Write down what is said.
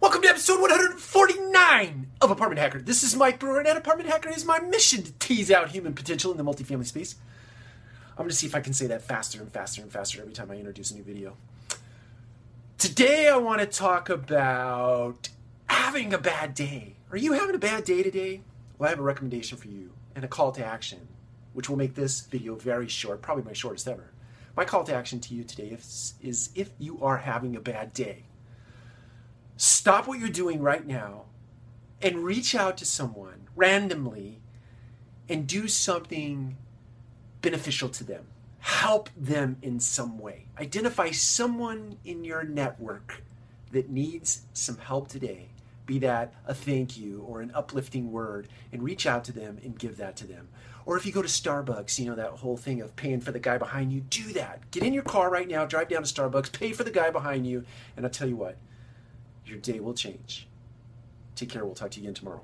Welcome to episode 149 of Apartment Hacker. This is Mike Brewer, and Apartment Hacker is my mission to tease out human potential in the multifamily space. I'm going to see if I can say that faster and faster and faster every time I introduce a new video. Today, I want to talk about having a bad day. Are you having a bad day today? Well, I have a recommendation for you and a call to action, which will make this video very short, probably my shortest ever. My call to action to you today is, is if you are having a bad day, stop what you're doing right now and reach out to someone randomly and do something beneficial to them. Help them in some way. Identify someone in your network that needs some help today. Be that a thank you or an uplifting word, and reach out to them and give that to them. Or if you go to Starbucks, you know, that whole thing of paying for the guy behind you, do that. Get in your car right now, drive down to Starbucks, pay for the guy behind you, and I'll tell you what, your day will change. Take care. We'll talk to you again tomorrow.